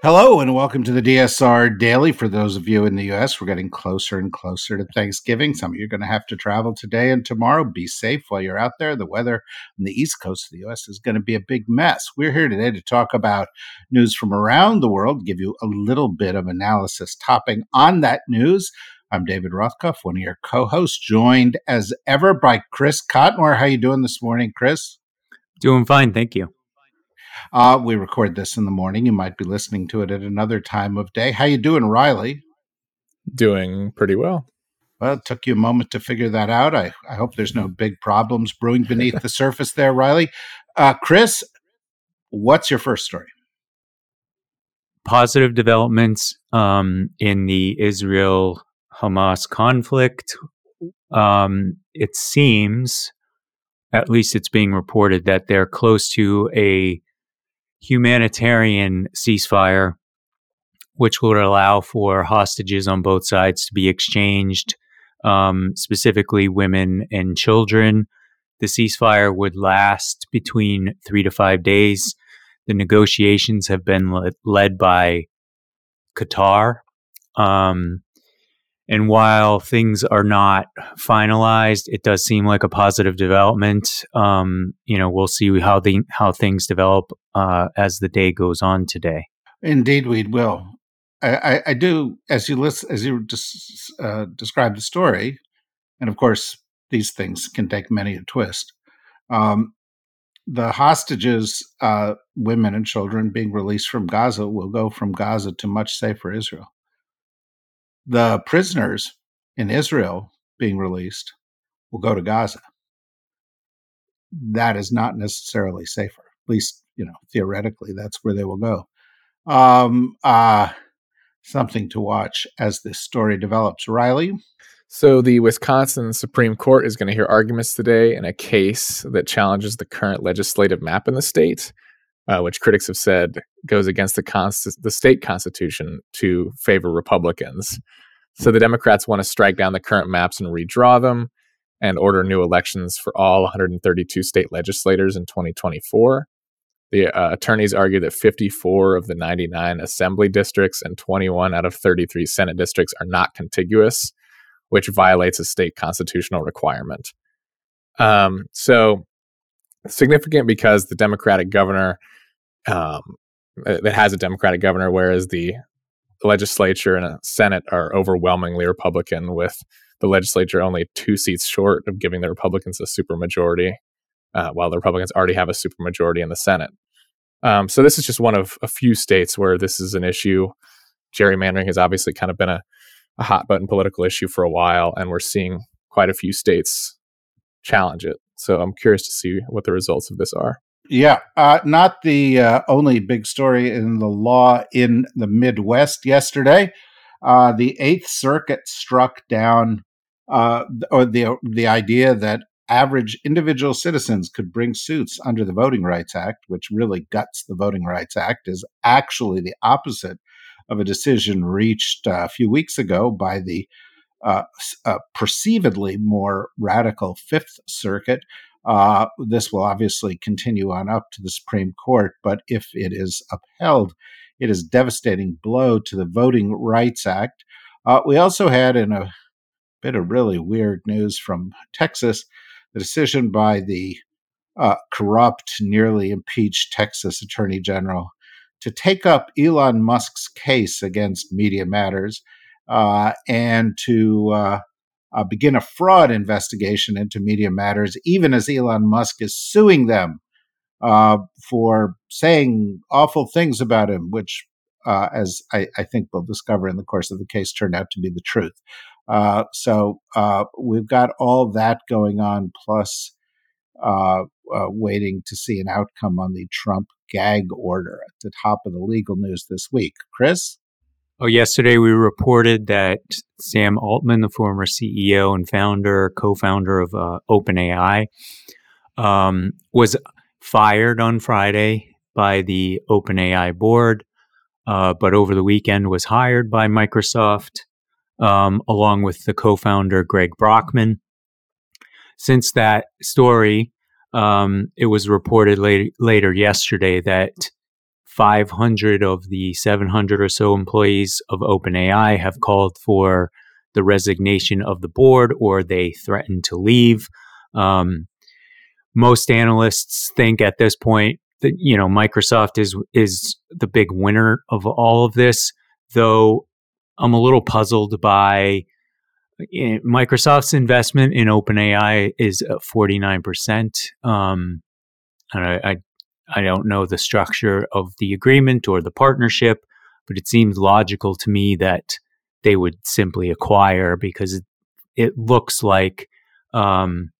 Hello and welcome to the DSR Daily. For those of you in the US, we're getting closer and closer to Thanksgiving. Some of you are going to have to travel today and tomorrow. Be safe while you're out there. The weather on the east coast of the US is going to be a big mess. We're here today to talk about news from around the world, give you a little bit of analysis topping on that news. I'm David Rothkopf, one of your co-hosts, joined as ever by Chris Cotmore. How are you doing this morning, Chris? Doing fine, thank you. Uh, we record this in the morning. You might be listening to it at another time of day. How you doing, Riley? Doing pretty well. Well, it took you a moment to figure that out. I, I hope there's no big problems brewing beneath the surface there, Riley. Uh, Chris, what's your first story? Positive developments um, in the Israel Hamas conflict. Um, it seems, at least it's being reported, that they're close to a humanitarian ceasefire, which would allow for hostages on both sides to be exchanged, um, specifically women and children. The ceasefire would last between three to five days. The negotiations have been le- led by Qatar. Um, and while things are not finalized, it does seem like a positive development. Um, you know, we'll see how the how things develop uh, as the day goes on today. Indeed, we will. I, I, I do as you list as you uh, describe the story, and of course these things can take many a twist. Um, the hostages, uh, women and children being released from Gaza, will go from Gaza to much safer Israel the prisoners in Israel being released will go to Gaza. That is not necessarily safer. At least, you know, theoretically, that's where they will go. Um, uh, something to watch as this story develops. Riley? So, the Wisconsin Supreme Court is going to hear arguments today in a case that challenges the current legislative map in the state, uh, which critics have said goes against the, the state constitution to favor Republicans. So the Democrats want to strike down the current maps and redraw them and order new elections for all 132 state legislators in 2024. The uh, attorneys argue that 54 of the 99 assembly districts and 21 out of 33 Senate districts are not contiguous, which violates a state constitutional requirement. Um, so significant because the Democratic governor um, that has a Democratic governor, whereas the the legislature and a Senate are overwhelmingly Republican, with the legislature only two seats short of giving the Republicans a supermajority, uh, while the Republicans already have a supermajority in the Senate. Um, so this is just one of a few states where this is an issue. Gerrymandering has obviously kind of been a, a hot button political issue for a while, and we're seeing quite a few states challenge it. So I'm curious to see what the results of this are. Yeah, uh, not the uh, only big story in the law in the Midwest yesterday. Uh, the Eighth Circuit struck down uh, or the the idea that average individual citizens could bring suits under the Voting Rights Act, which really guts the Voting Rights Act, is actually the opposite of a decision reached uh, a few weeks ago by the uh, perceivedly more radical Fifth Circuit uh, this will obviously continue on up to the Supreme Court, but if it is upheld, it is a devastating blow to the Voting Rights Act. Uh, we also had, in a bit of really weird news from Texas, the decision by the uh, corrupt, nearly impeached Texas Attorney General to take up Elon Musk's case against Media Matters uh, and to uh, uh, begin a fraud investigation into Media Matters, even as Elon Musk is suing them uh, for saying awful things about him, which, uh, as I, I, think we'll discover in the course of the case, turned out to be the truth. Uh, so we've got all that going on, plus waiting to see an outcome on the Trump gag order at the top of the legal news this week. Chris? Oh, yesterday we reported that Sam Altman, the former CEO and founder, co-founder of uh, OpenAI, um, was fired on Friday by the OpenAI board, uh, but over the weekend was hired by Microsoft, um, along with the co-founder Greg Brockman. Since that story, um, it was reported later, later yesterday that 500 of the 700 or so employees of OpenAI have called for the resignation of the board or they threaten to leave. Um, most analysts think at this point that you know Microsoft is is the big winner of all of this, though I'm a little puzzled by eh, Microsoft's investment in OpenAI is 49%. Um, and I, I, I don't know the structure of the agreement or the partnership, but it seems logical to me that they would simply acquire because it, it looks like um,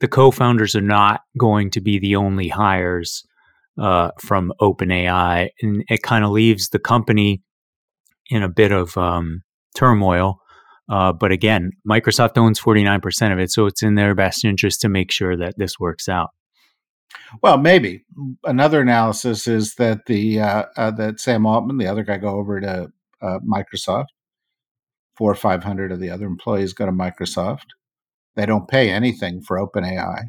the co-founders are not going to be the only hires uh, from OpenAI, and it kind of leaves the company in a bit of um, turmoil. Uh, but again, Microsoft owns 49% of it, so it's in their best interest to make sure that this works out. Well, maybe another analysis is that the uh, uh, that Sam Altman, the other guy, go over to uh, Microsoft. Four or five hundred of the other employees go to Microsoft. They don't pay anything for OpenAI,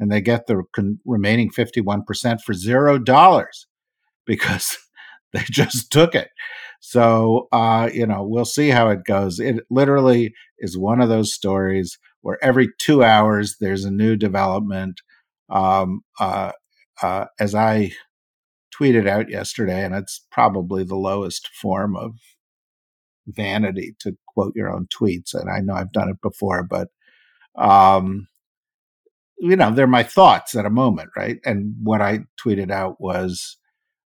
and they get the con- remaining fifty-one percent for zero dollars because they just took it. So uh, you know, we'll see how it goes. It literally is one of those stories where every two hours there's a new development um, uh, uh, as I tweeted out yesterday, and it's probably the lowest form of vanity to quote your own tweets. And I know I've done it before, but um, you know, they're my thoughts at a moment, right? And what I tweeted out was,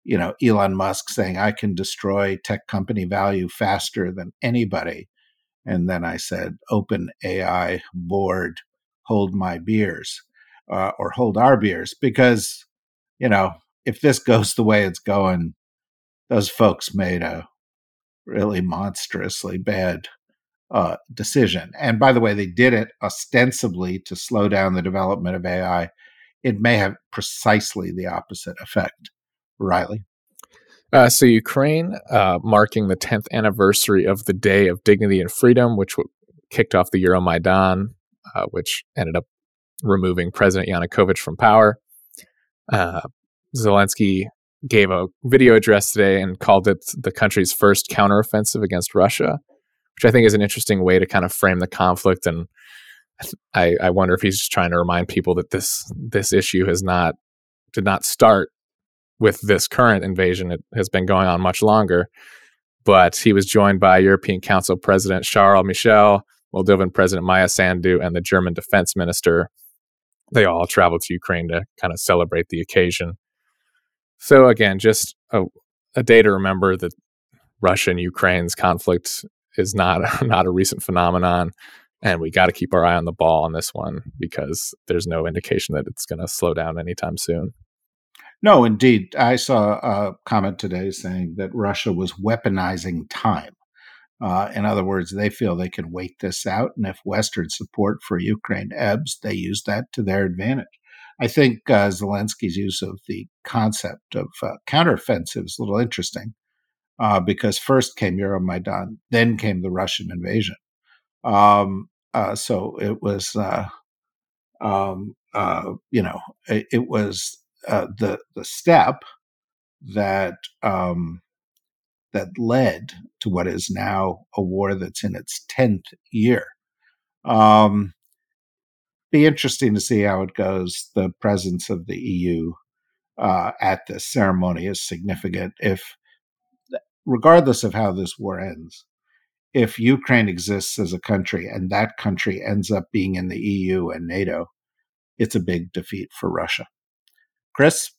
you know, Elon Musk saying I can destroy tech company value faster than anybody. And then I said, Open AI board, hold my beers uh, or hold our beers because you know if this goes the way it's going those folks made a really monstrously bad uh, decision. And by the way they did it ostensibly to slow down the development of ai it may have precisely the opposite effect. Riley? Uh, so Ukraine, uh, marking the 10th anniversary of the Day of Dignity and Freedom, which w- kicked off the Euromaidan, uh, which ended up removing President Yanukovych from power. Uh, Zelensky gave a video address today and called it the country's first counteroffensive against Russia, which I think is an interesting way to kind of frame the conflict. And I, I wonder if he's just trying to remind people that this this issue has not did not start with this current invasion. It has been going on much longer. But he was joined by European Council President Charles Michel, Moldovan President Maia Sandu, and the German Defense Minister they all traveled to Ukraine to kind of celebrate the occasion. So again, just a, a day to remember that Russia and Ukraine's conflict is not not a recent phenomenon, and we got to keep our eye on the ball on this one because there's no indication that it's going to slow down anytime soon. No, indeed. I saw a comment today saying that Russia was weaponizing time. Uh, in other words, they feel they can wait this out, and if Western support for Ukraine ebbs, they use that to their advantage. I think uh, Zelensky's use of the concept of uh, counteroffensive is a little interesting uh, because first came Euromaidan, then came the Russian invasion. Um, uh, so it was, uh, um, you know, it, it was the the step that um, that led to what is now a war that's in its 10th year. Um, be interesting to see how it goes. The presence of the EU uh, at this ceremony is significant. If, regardless of how this war ends, if Ukraine exists as a country and that country ends up being in the EU and NATO, it's a big defeat for Russia. Chris?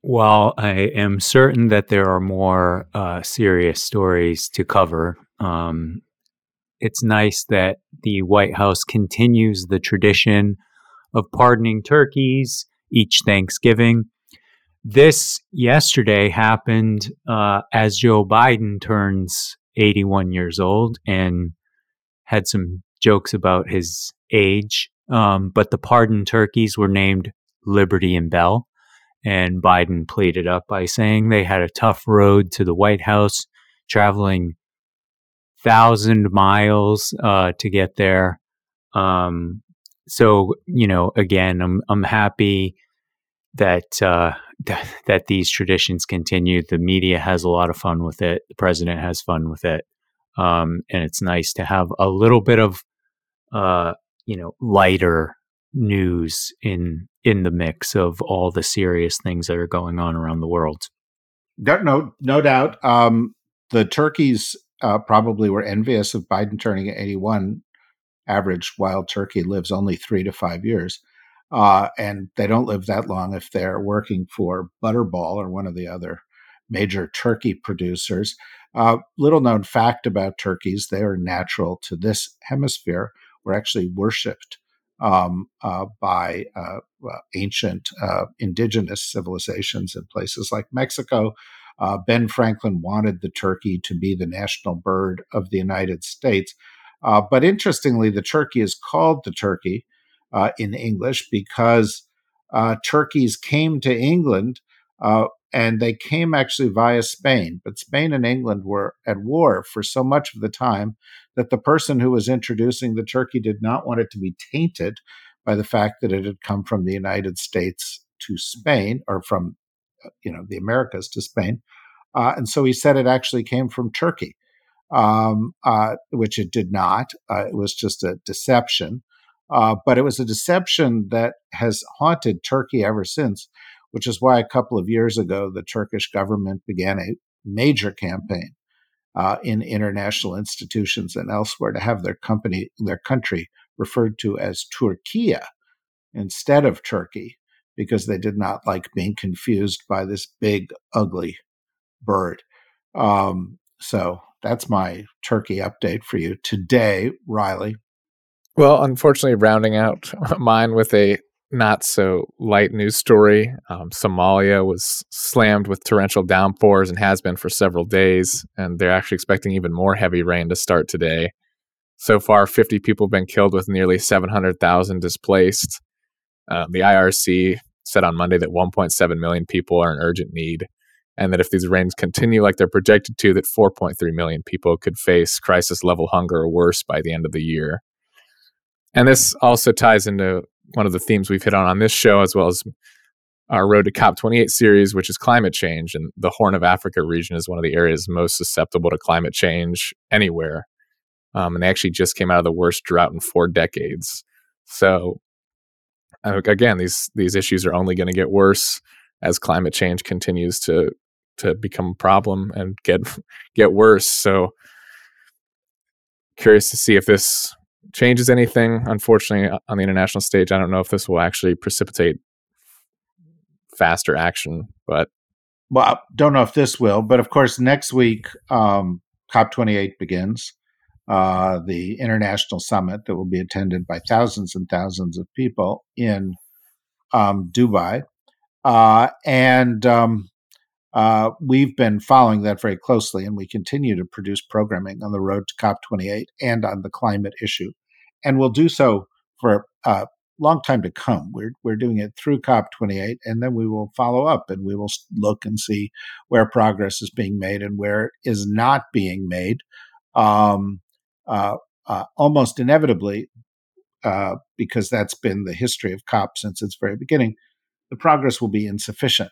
While I am certain that there are more uh, serious stories to cover, um, it's nice that the White House continues the tradition of pardoning turkeys each Thanksgiving. This yesterday happened uh, as Joe Biden turns 81 years old and had some jokes about his age. Um, but the pardoned turkeys were named Liberty and Bell. And Biden played it up by saying they had a tough road to the White House, traveling thousand miles uh, to get there. Um, so you know, again, I'm I'm happy that uh, that, that these traditions continue. The media has a lot of fun with it. The president has fun with it, um, and it's nice to have a little bit of uh, you know lighter news in in the mix of all the serious things that are going on around the world. No, no, doubt. Um, the turkeys uh, probably were envious of Biden turning 81. Average wild turkey lives only three to five years. Uh, and they don't live that long if they're working for Butterball or one of the other major turkey producers. Uh, little known fact about turkeys they are natural to this hemisphere, were actually worshipped um, uh, by uh, ancient uh, indigenous civilizations in places like Mexico. Uh, ben Franklin wanted the turkey to be the national bird of the United States. Uh, but interestingly, the turkey is called the turkey uh, in English because uh, turkeys came to England uh, and they came actually via Spain. But Spain and England were at war for so much of the time that the person who was introducing the turkey did not want it to be tainted by the fact that it had come from the United States to Spain or from uh, you know the Americas to Spain. Uh, and so he said it actually came from Turkey, um, uh, which it did not. Uh, it was just a deception. Uh, but it was a deception that has haunted Turkey ever since, which is why a couple of years ago, the Turkish government began a major campaign uh, in international institutions and elsewhere to have their company, their country referred to as Türkiye instead of Turkey, because they did not like being confused by this big, ugly bird. Um, so that's my turkey update for you today, Riley. Well, unfortunately, rounding out mine with a not so light news story. Um, Somalia was slammed with torrential downpours and has been for several days, and they're actually expecting even more heavy rain to start today. So far, 50 people have been killed with nearly 700,000 displaced. Um, the IRC said on Monday that 1.7 million people are in urgent need, and that if these rains continue like they're projected to, that 4.3 million people could face crisis level hunger or worse by the end of the year. And this also ties into one of the themes we've hit on on this show, as well as our Road to COP28 series, which is climate change. And the Horn of Africa region is one of the areas most susceptible to climate change anywhere. Um, and they actually just came out of the worst drought in four decades. So, uh, again, these these issues are only going to get worse as climate change continues to to become a problem and get get worse. So, curious to see if this changes anything. Unfortunately, uh, on the international stage, I don't know if this will actually precipitate faster action. But well, I don't know if this will. But of course, next week, um, COP28 begins. Uh, the international summit that will be attended by thousands and thousands of people in um, Dubai. Uh, and um, uh, we've been following that very closely, and we continue to produce programming on the road to COP28 and on the climate issue, and we'll do so for a long time to come. We're we're doing it through COP28, and then we will follow up and we will look and see where progress is being made and where is not being made. Um, uh, uh, almost inevitably, uh, because that's been the history of COP since its very beginning, the progress will be insufficient.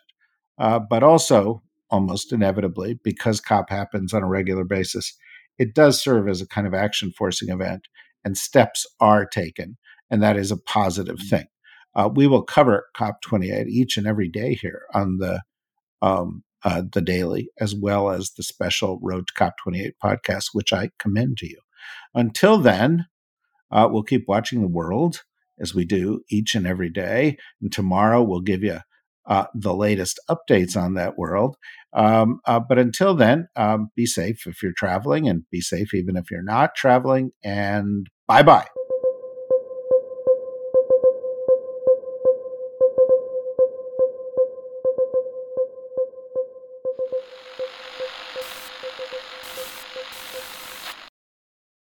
Uh, but also, almost inevitably, because COP happens on a regular basis, it does serve as a kind of action forcing event, and steps are taken, and that is a positive mm-hmm. thing. Uh, we will cover COP28 each and every day here on the um, uh, the daily, as well as the special Road to COP28 podcast, which I commend to you. Until then, uh, we'll keep watching the world as we do each and every day. And tomorrow we'll give you uh, the latest updates on that world. Um, uh, but until then, um, be safe if you're traveling and be safe even if you're not traveling. And bye bye.